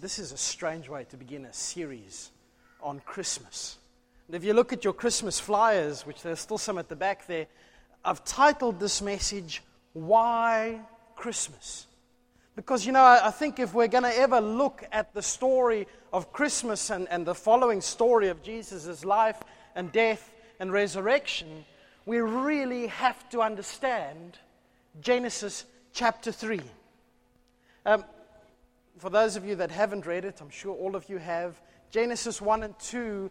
This is a strange way to begin a series on Christmas. And if you look at your Christmas flyers, which there's still some at the back there, I've titled this message, Why Christmas? Because, you know, I, think if we're going to ever look at the story of Christmas and, and the following story of Jesus' life and death and resurrection, we really have to understand Genesis chapter 3. Um, for those of you that haven't read it, I'm sure all of you have. Genesis 1 and 2,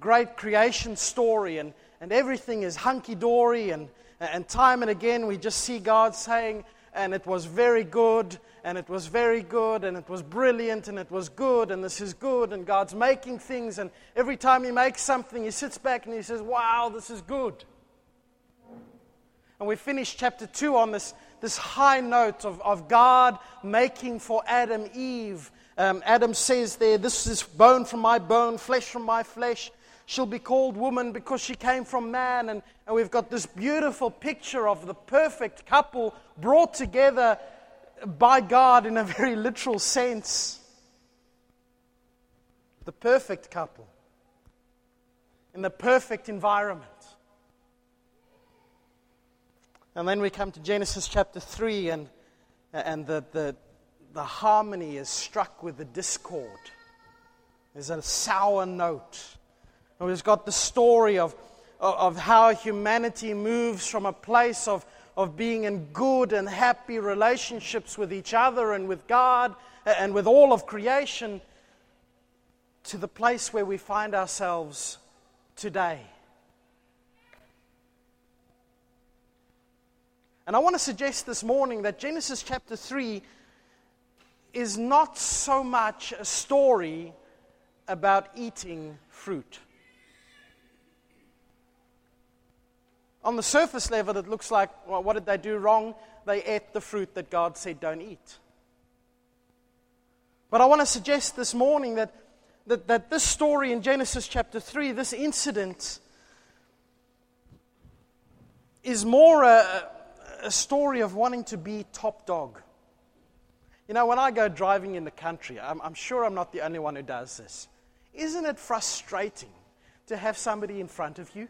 great creation story, and, and everything is hunky dory, and, and time and again we just see God saying, and it was very good, and it was very good, and it was brilliant, and it was good, and this is good, and God's making things, and every time He makes something, He sits back and He says, Wow, this is good. And we finish chapter 2 on this this high note of, of God making for Adam Eve. Um, Adam says there, This is bone from my bone, flesh from my flesh. She'll be called woman because she came from man. And, and we've got this beautiful picture of the perfect couple brought together by God in a very literal sense. The perfect couple in the perfect environment. And then we come to Genesis chapter 3, and, and the, the, the harmony is struck with the discord. There's a sour note. And we've got the story of, of how humanity moves from a place of, of being in good and happy relationships with each other and with God and with all of creation to the place where we find ourselves today. And I want to suggest this morning that Genesis chapter 3 is not so much a story about eating fruit. On the surface level, it looks like, well, what did they do wrong? They ate the fruit that God said don't eat. But I want to suggest this morning that, that, that this story in Genesis chapter 3, this incident, is more a, a story of wanting to be top dog. You know, when I go driving in the country, I'm, I'm sure I'm not the only one who does this. Isn't it frustrating to have somebody in front of you?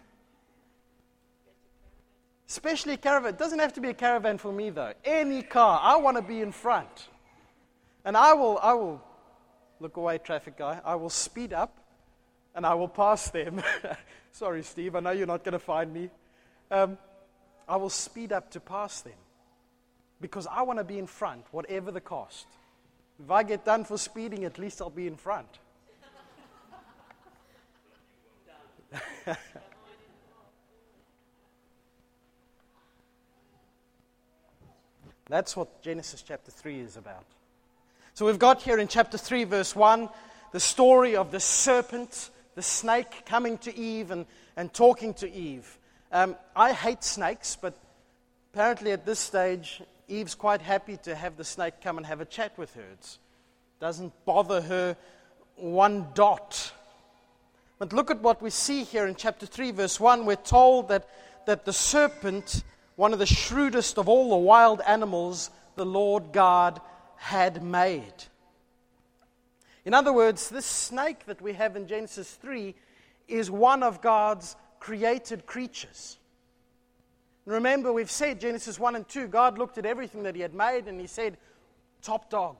Especially a caravan. It doesn't have to be a caravan for me, though. Any car. I want to be in front. And I will, I will, look away, traffic guy. I will speed up and I will pass them. Sorry, Steve. I know you're not going to find me. Um, I will speed up to pass them because I want to be in front, whatever the cost. If I get done for speeding, at least I'll be in front. That's what Genesis chapter 3 is about. So we've got here in chapter 3, verse 1, the story of the serpent, the snake coming to Eve and, and talking to Eve. Um, I hate snakes, but apparently at this stage, Eve's quite happy to have the snake come and have a chat with her. It doesn't bother her one dot. But look at what we see here in chapter 3, verse 1. We're told that, that the serpent, one of the shrewdest of all the wild animals, the Lord God had made. In other words, this snake that we have in Genesis 3 is one of God's created creatures. remember, we've said Genesis 1 and 2, God looked at everything that He had made and He said, Top dog,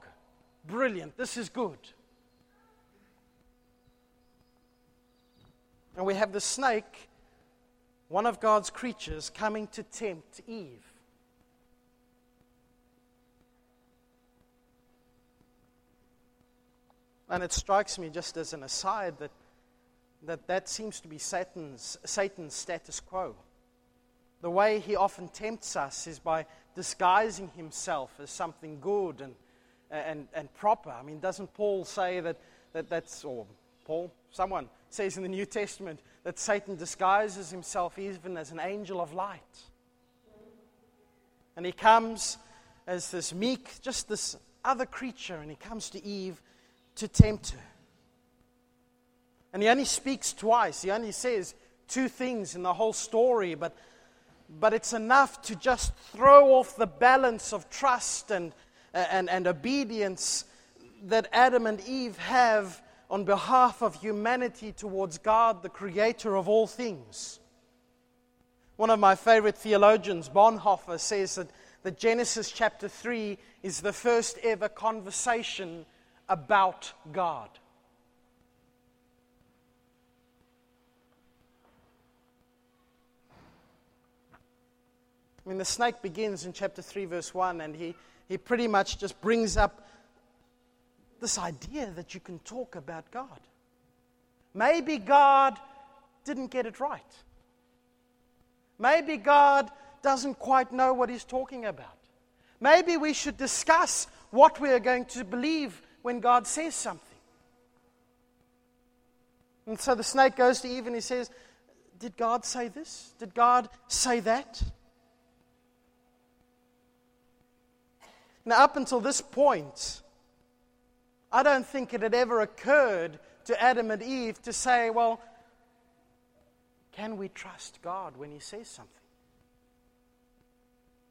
brilliant, this is good. And we have the snake, one of God's creatures, coming to tempt Eve. And it strikes me, just as an aside, that that that seems to be Satan's, Satan's status quo. The way he often tempts us is by disguising himself as something good and, and, and proper. I mean, doesn't Paul say that, that that's, or Paul, someone says in the New Testament that Satan disguises himself even as an angel of light? And he comes as this meek, just this other creature, and he comes to Eve to tempt her. And he only speaks twice. He only says two things in the whole story, but, but it's enough to just throw off the balance of trust and, and, and obedience that Adam and Eve have on behalf of humanity towards God, the creator of all things. One of my favorite theologians, Bonhoeffer, says that, that Genesis chapter 3 is the first ever conversation about God. I mean, the snake begins in chapter 3, verse 1, and he, he pretty much just brings up this idea that you can talk about God. Maybe God didn't get it right. Maybe God doesn't quite know what he's talking about. Maybe we should discuss what we are going to believe when God says something. And so the snake goes to Eve and he says, Did God say this? Did God say that? Now, up until this point, I don't think it had ever occurred to Adam and Eve to say, well, can we trust God when He says something?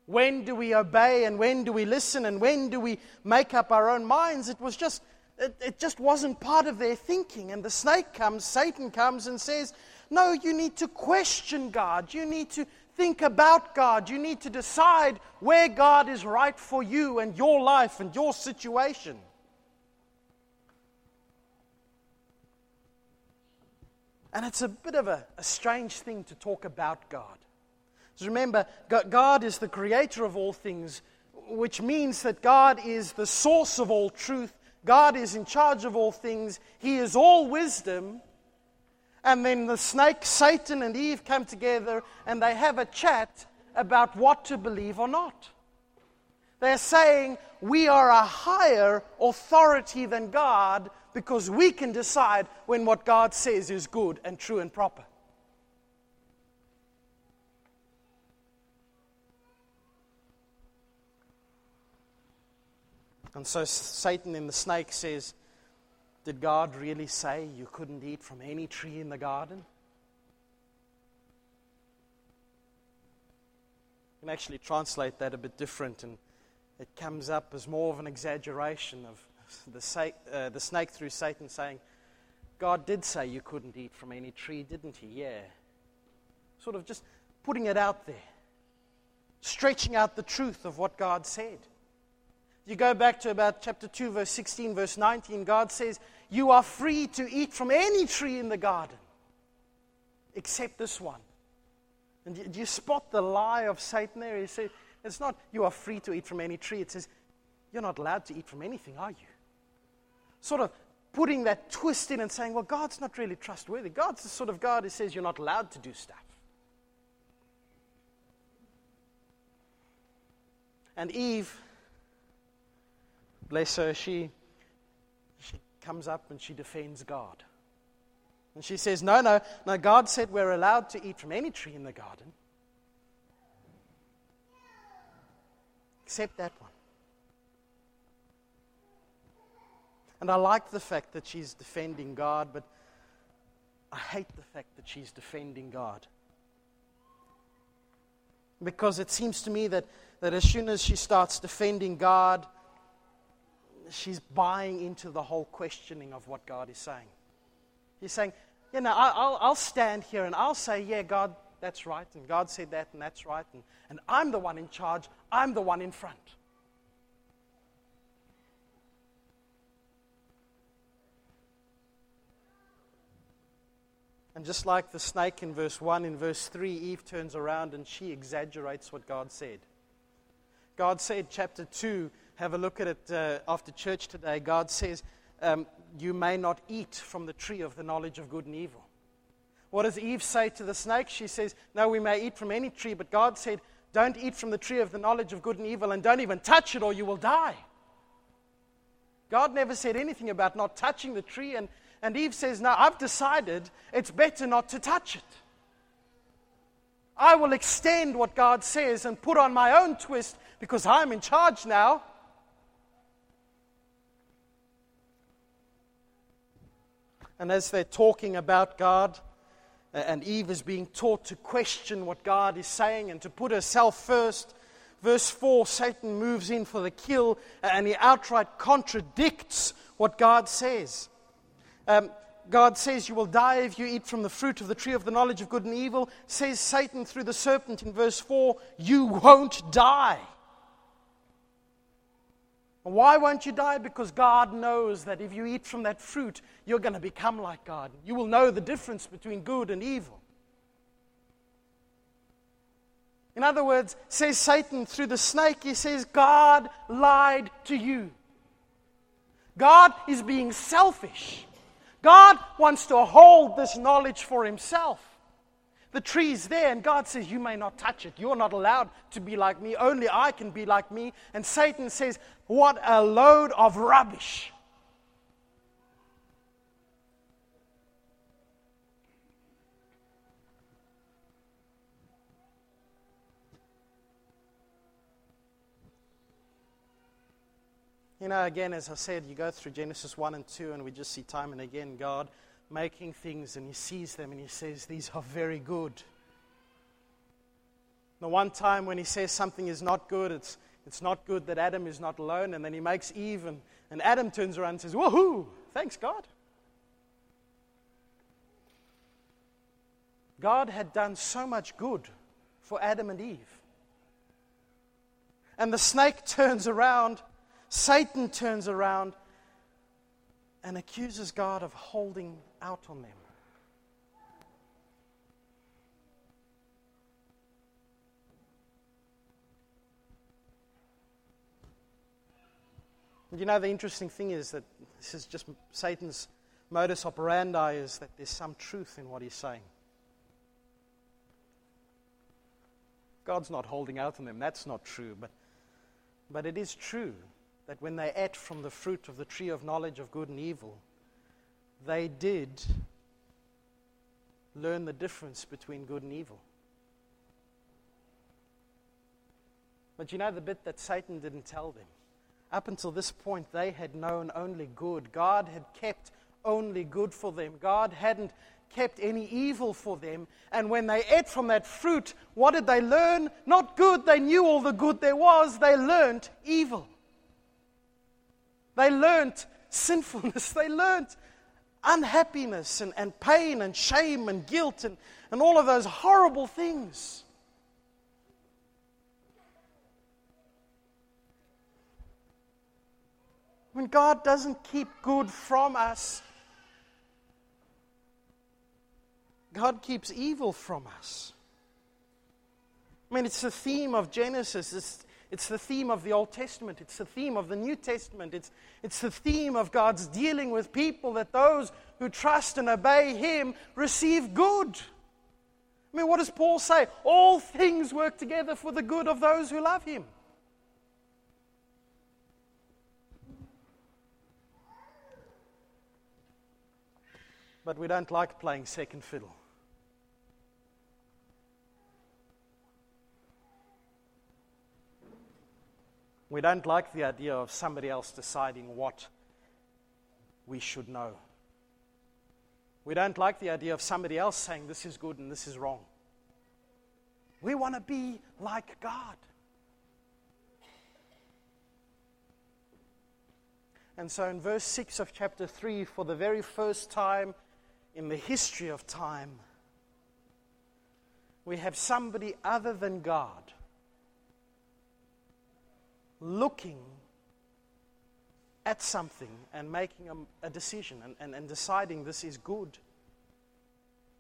When do we obey and when do we listen and when do we make up our own minds? It was just, it, it just wasn't part of their thinking. And the snake comes, Satan comes and says, No, you need to question God. You need to think about God. You need to decide where God is right for you and your life and your situation. And it's a bit of a, a strange thing to talk about God. So remember, God is the creator of all things, which means that God is the source of all truth. God is in charge of all things. He is all wisdom. And then the snake, Satan, and Eve come together and they have a chat about what to believe or not. They're saying, We are a higher authority than God because we can decide when what God says is good and true and proper. And so Satan in the snake says, did God really say you couldn't eat from any tree in the garden? You can actually translate that a bit different, and it comes up as more of an exaggeration of the, sa- uh, the snake through Satan saying, God did say you couldn't eat from any tree, didn't he? Yeah. Sort of just putting it out there, stretching out the truth of what God said. You go back to about chapter 2, verse 16, verse 19, God says, You are free to eat from any tree in the garden except this one. And do you spot the lie of Satan there? He says, It's not you are free to eat from any tree. It says, You're not allowed to eat from anything, are you? Sort of putting that twist in and saying, Well, God's not really trustworthy. God's the sort of God who says you're not allowed to do stuff. And Eve bless she, she comes up and she defends God. And she says, No, no, no, God said we're allowed to eat from any tree in the garden except that one. And I like the fact that she's defending God, but I hate the fact that she's defending God. Because it seems to me that, that as soon as she starts defending God, she's buying into the whole questioning of what God is saying. He's saying, you know, I'll, I'll stand here and I'll say, yeah, God, that's right, and God said that, and that's right, and, and I'm the one in charge, I'm the one in front. And just like the snake in verse 1, in verse 3, Eve turns around and she exaggerates what God said. God said, chapter 2, have a look at it uh, after church today. God says, um, You may not eat from the tree of the knowledge of good and evil. What does Eve say to the snake? She says, No, we may eat from any tree, but God said, Don't eat from the tree of the knowledge of good and evil, and don't even touch it, or you will die. God never said anything about not touching the tree, and, and Eve says, No, I've decided it's better not to touch it. I will extend what God says and put on my own twist because I'm in charge now. And as they're talking about God, and Eve is being taught to question what God is saying and to put herself first, verse 4, Satan moves in for the kill and he outright contradicts what God says. Um, God says, You will die if you eat from the fruit of the tree of the knowledge of good and evil. Says Satan through the serpent in verse 4, You won't die. Why won't you die? Because God knows that if you eat from that fruit, you're going to become like God. You will know the difference between good and evil. In other words, says Satan through the snake, he says, God lied to you. God is being selfish. God wants to hold this knowledge for himself. The tree's there, and God says, You may not touch it. You're not allowed to be like me. Only I can be like me. And Satan says, What a load of rubbish. You know, again, as I said, you go through Genesis 1 and 2, and we just see time and again God making things, and He sees them and He says, These are very good. The one time when He says something is not good, it's, it's not good that Adam is not alone, and then He makes Eve, and, and Adam turns around and says, Woohoo! Thanks, God. God had done so much good for Adam and Eve. And the snake turns around Satan turns around and accuses God of holding out on them. You know, the interesting thing is that this is just Satan's modus operandi is that there's some truth in what he's saying. God's not holding out on them. That's not true. But, but it is true that when they ate from the fruit of the tree of knowledge of good and evil, they did learn the difference between good and evil. But you know the bit that Satan didn't tell them? Up until this point, they had known only good. God had kept only good for them. God hadn't kept any evil for them. And when they ate from that fruit, what did they learn? Not good. They knew all the good there was. They learned evil. They learned sinfulness. They learned unhappiness and, and pain and shame and guilt and, and all of those horrible things. When God doesn't keep good from us, God keeps evil from us. I mean, it's the theme of Genesis. It's, it's the theme of the Old Testament. It's the theme of the New Testament. It's, it's the theme of God's dealing with people that those who trust and obey Him receive good. I mean, what does Paul say? All things work together for the good of those who love Him. But we don't like playing second fiddle. We don't like the idea of somebody else deciding what we should know. We don't like the idea of somebody else saying this is good and this is wrong. We want to be like God. And so in verse 6 of chapter 3, for the very first time in the history of time, we have somebody other than God looking at something and making a, a decision and, and, and deciding this is good.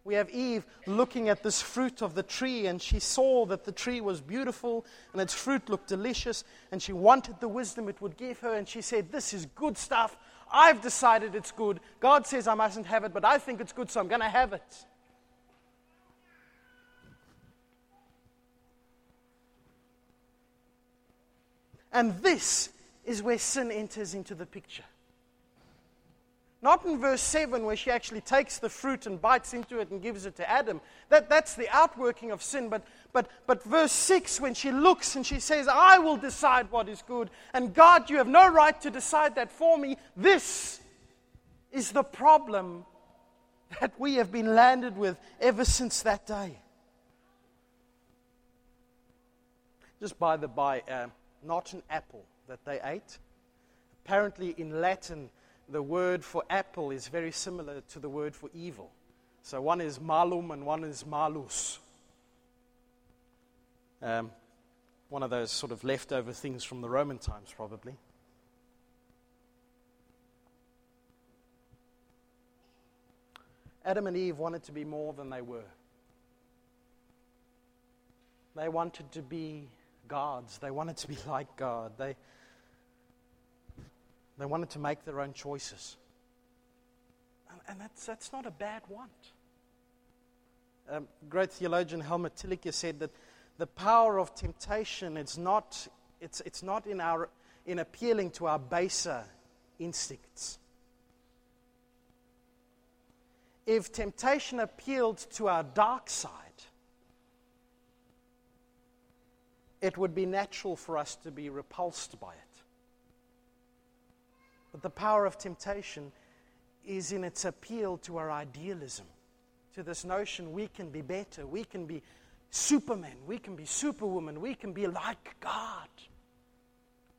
We have Eve looking at this fruit of the tree, and she saw that the tree was beautiful and its fruit looked delicious, and she wanted the wisdom it would give her, and she said, This is good stuff. I've decided it's good. God says I mustn't have it, but I think it's good, so I'm going to have it. And this is where sin enters into the picture. Not in verse 7, where she actually takes the fruit and bites into it and gives it to Adam. That, that's the outworking of sin. But, but, but verse 6, when she looks and she says, I will decide what is good, and God, you have no right to decide that for me. This is the problem that we have been landed with ever since that day. just by the by, uh, not an apple that they ate. Apparently, in Latin, the word for apple is very similar to the word for evil. So one is malum and one is malus. Um, one of those sort of leftover things from the Roman times, probably. Adam and Eve wanted to be more than they were. They wanted to be gods. They wanted to be like God. They, they wanted to make their own choices. And, and that's, that's not a bad want. Um, great theologian Helmut Thielicke said that the power of temptation it's not, it's, it's not in, our, in appealing to our baser instincts. If temptation appealed to our dark side, it would be natural for us to be repulsed by it. But the power of temptation is in its appeal to our idealism, to this notion we can be better, we can be supermen, we can be superwomen, we can be like God.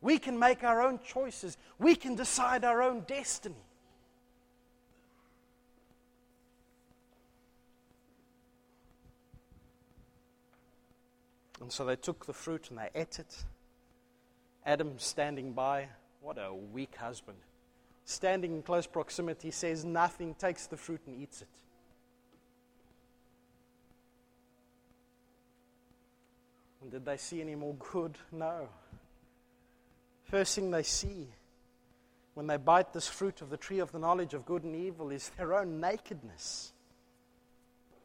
We can make our own choices, we can decide our own destiny. And so they took the fruit and they ate it. Adam standing by, what a weak husband. Standing in close proximity, says nothing, takes the fruit and eats it. And did they see any more good? No. First thing they see when they bite this fruit of the tree of the knowledge of good and evil is their own nakedness.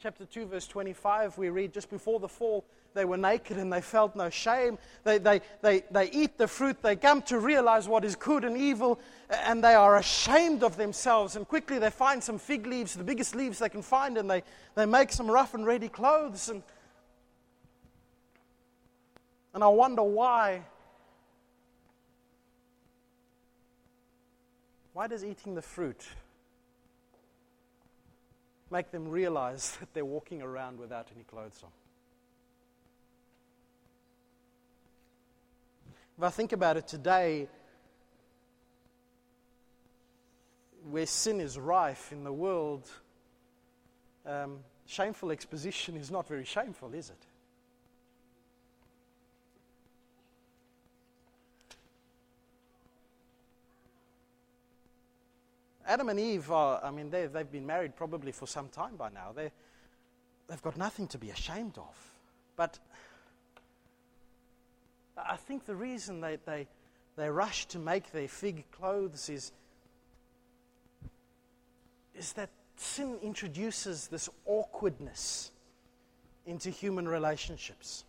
Chapter 2, verse 25, we read just before the fall, they were naked and they felt no shame. They, they, they, they eat the fruit. They come to realize what is good and evil, and they are ashamed of themselves. And quickly they find some fig leaves, the biggest leaves they can find, and they, they make some rough and ready clothes. And, and I wonder why. Why does eating the fruit make them realize that they're walking around without any clothes on? If I think about it today, where sin is rife in the world, um, shameful exposition is not very shameful, is it? Adam and Eve are, I mean, they've been married probably for some time by now. they they've got nothing to be ashamed of. But I think the reason they, they, they rush to make their fig clothes is, is that sin introduces this awkwardness into human relationships.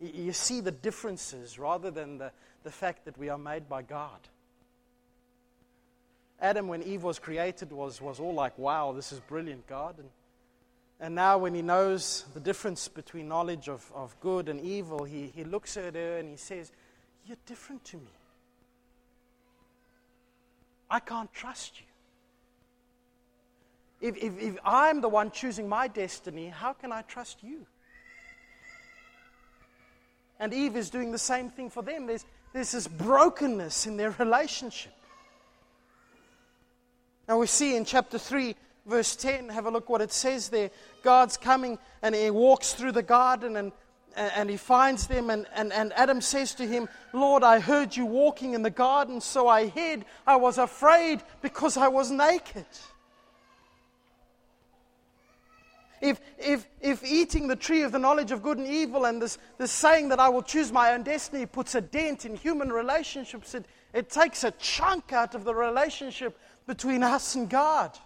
You see the differences rather than the, the fact that we are made by God. Adam, when Eve was created, was, was all like, wow, this is brilliant, God. And and now, when he knows the difference between knowledge of, of good and evil, he, he looks at her and he says, You're different to me. I can't trust you. If, if, if I'm the one choosing my destiny, how can I trust you? And Eve is doing the same thing for them. There's, there's this brokenness in their relationship. Now we see in chapter 3 verse 10, have a look what it says there. God's coming and he walks through the garden and, and he finds them. And, and, and Adam says to him, Lord, I heard you walking in the garden, so I hid. I was afraid because I was naked. If, if, if eating the tree of the knowledge of good and evil and this, this saying that I will choose my own destiny puts a dent in human relationships, it, it takes a chunk out of the relationship between us and God.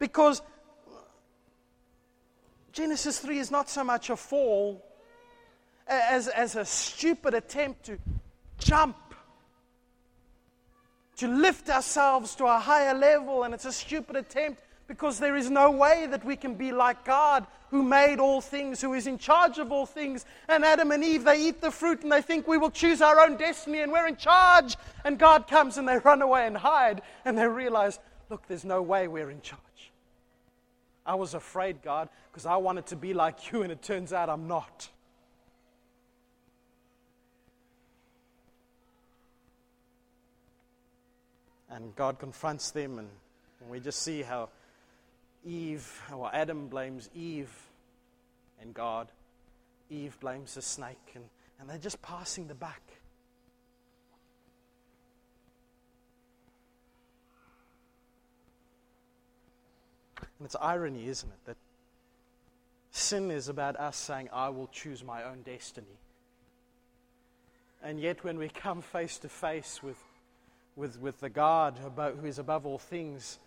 Because Genesis 3 is not so much a fall as, as a stupid attempt to jump, to lift ourselves to a higher level, and it's a stupid attempt because there is no way that we can be like God who made all things, who is in charge of all things. And Adam and Eve, they eat the fruit and they think we will choose our own destiny and we're in charge. And God comes and they run away and hide and they realize, look, there's no way we're in charge. I was afraid, God, because I wanted to be like you, and it turns out I'm not. And God confronts them, and, we just see how Eve, or Adam blames Eve and God. Eve blames the snake, and, and they're just passing the buck. And it's irony, isn't it? That sin is about us saying, I will choose my own destiny. And yet, when we come face to face with, with, with the God who is above all things,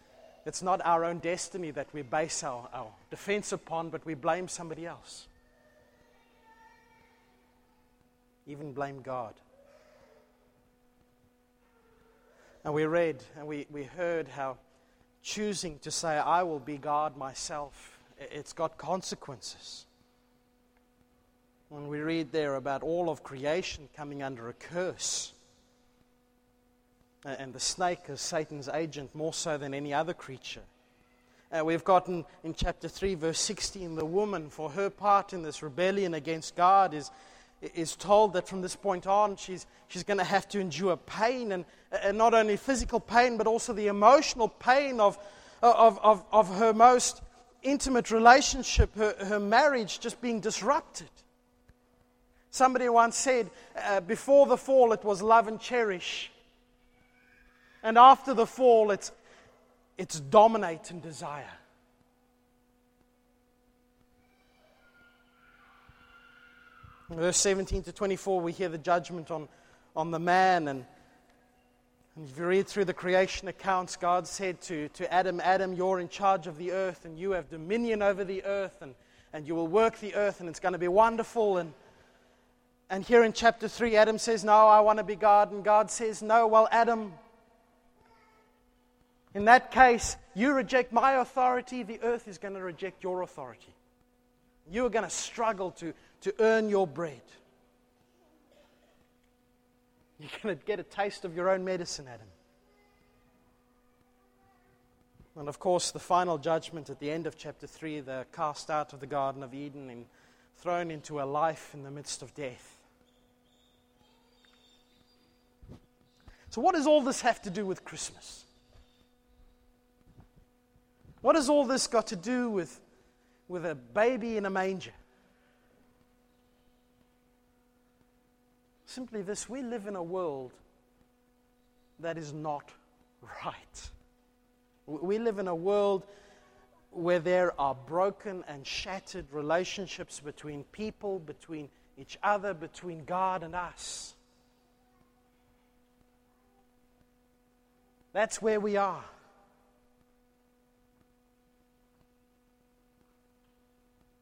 it's not our own destiny that we base our, our defense upon, but we blame somebody else. Even blame God. And we read and we, we heard how choosing to say, I will be God myself, it's got consequences. When we read there about all of creation coming under a curse, and the snake is Satan's agent more so than any other creature. Uh, we've gotten in chapter 3, verse 16, the woman, for her part in this rebellion against God, is, is told that from this point on she's, she's going to have to endure pain, and, and not only physical pain, but also the emotional pain of, of, of, of her most intimate relationship, her, her marriage just being disrupted. Somebody once said, uh, before the fall, it was love and cherish. And after the fall, it's, it's dominate and desire. Verse 17 to 24, we hear the judgment on, on the man. And, and if you read through the creation accounts, God said to, to Adam, Adam, you're in charge of the earth, and you have dominion over the earth, and, and you will work the earth, and it's going to be wonderful. And, and here in chapter 3, Adam says, No, I want to be God. And God says, No, well, Adam, in that case, you reject my authority, the earth is going to reject your authority. You are going to struggle to, to earn your bread. You're going to get a taste of your own medicine, Adam. And of course, the final judgment at the end of chapter 3 they're cast out of the Garden of Eden and thrown into a life in the midst of death. So, what does all this have to do with Christmas? What has all this got to do with, with a baby in a manger? Simply this we live in a world that is not right. We live in a world where there are broken and shattered relationships between people, between each other, between God and us. That's where we are.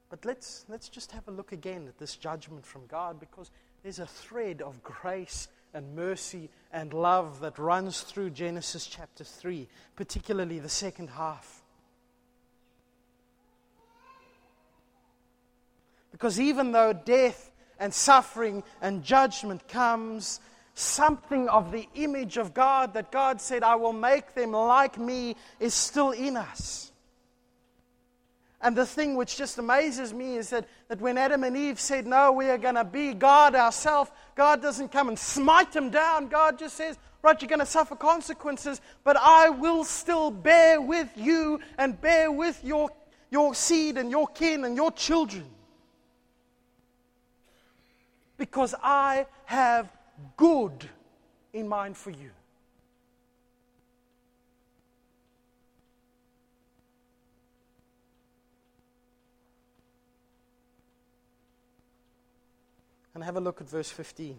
But let's, let's just have a look again at this judgment from God because there's a thread of grace and mercy and love that runs through Genesis chapter 3, particularly the second half. Because even though death and suffering and judgment comes, something of the image of God that God said, I will make them like me, is still in us. And the thing which just amazes me is that, that when Adam and Eve said, No, we are going to be God ourselves, God doesn't come and smite them down. God just says, Right, you're going to suffer consequences, but I will still bear with you and bear with your, your seed and your kin and your children. Because I have good in mind for you. And have a look at verse 15.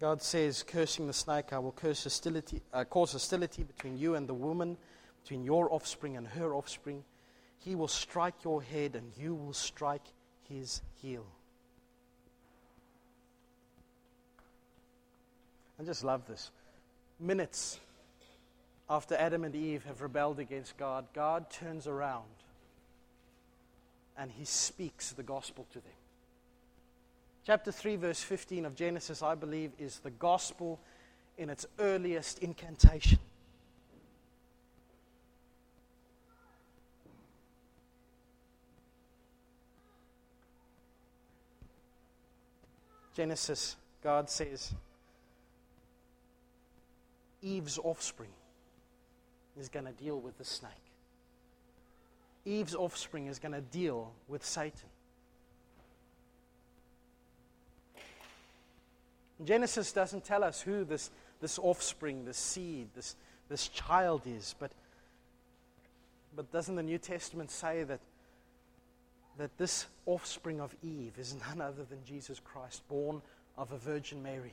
God says, cursing the snake, I will curse hostility, uh, cause hostility between you and the woman, between your offspring and her offspring. He will strike your head, and you will strike his heel. I just love this. Minutes after Adam and Eve have rebelled against God, God turns around and he speaks the gospel to them. Chapter 3, verse 15 of Genesis, I believe, is the gospel in its earliest incantation. Genesis, God says, Eve's offspring is going to deal with the snake. Eve's offspring is going to deal with Satan. Genesis doesn't tell us who this, this offspring, this seed, this, this child is, but, but doesn't the New Testament say that, that this offspring of Eve is none other than Jesus Christ, born of a Virgin Mary?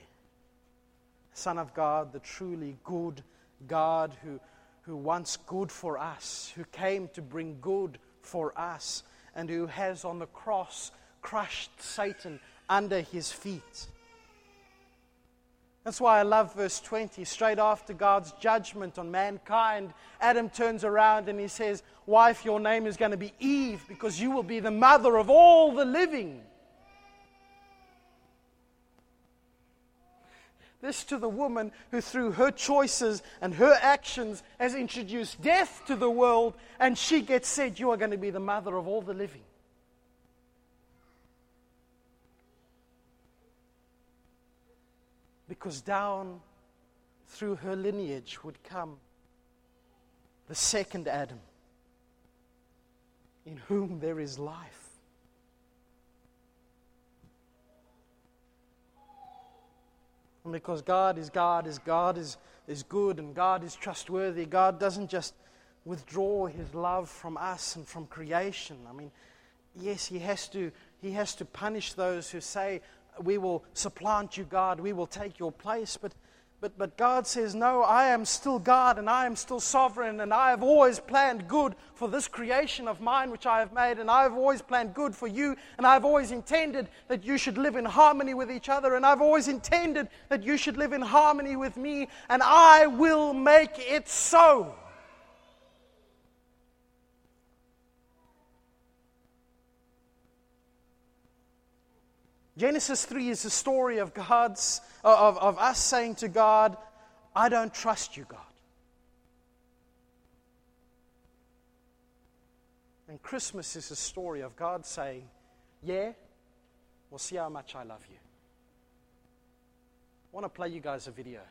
Son of God, the truly good God who, who wants good for us, who came to bring good for us, and who has on the cross crushed Satan under his feet. That's why I love verse 20. Straight after God's judgment on mankind, Adam turns around and he says, Wife, your name is going to be Eve because you will be the mother of all the living. This to the woman who, through her choices and her actions, has introduced death to the world, and she gets said, You are going to be the mother of all the living. Because down through her lineage would come the second Adam, in whom there is life. And because God is God, is God is, is good, and God is trustworthy, God doesn't just withdraw his love from us and from creation. I mean, yes, he has to, he has to punish those who say, We will supplant you, God, we will take your place. But but, but God says, No, I am still God and I am still sovereign, and I have always planned good for this creation of mine which I have made, and I have always planned good for you, and I've always intended that you should live in harmony with each other, and I've always intended that you should live in harmony with me, and I will make it so. Genesis 3 is the story of God's, uh, of, of us saying to God, I don't trust you, God. And Christmas is a story of God saying, Yeah, we'll see how much I love you. I want to play you guys a video.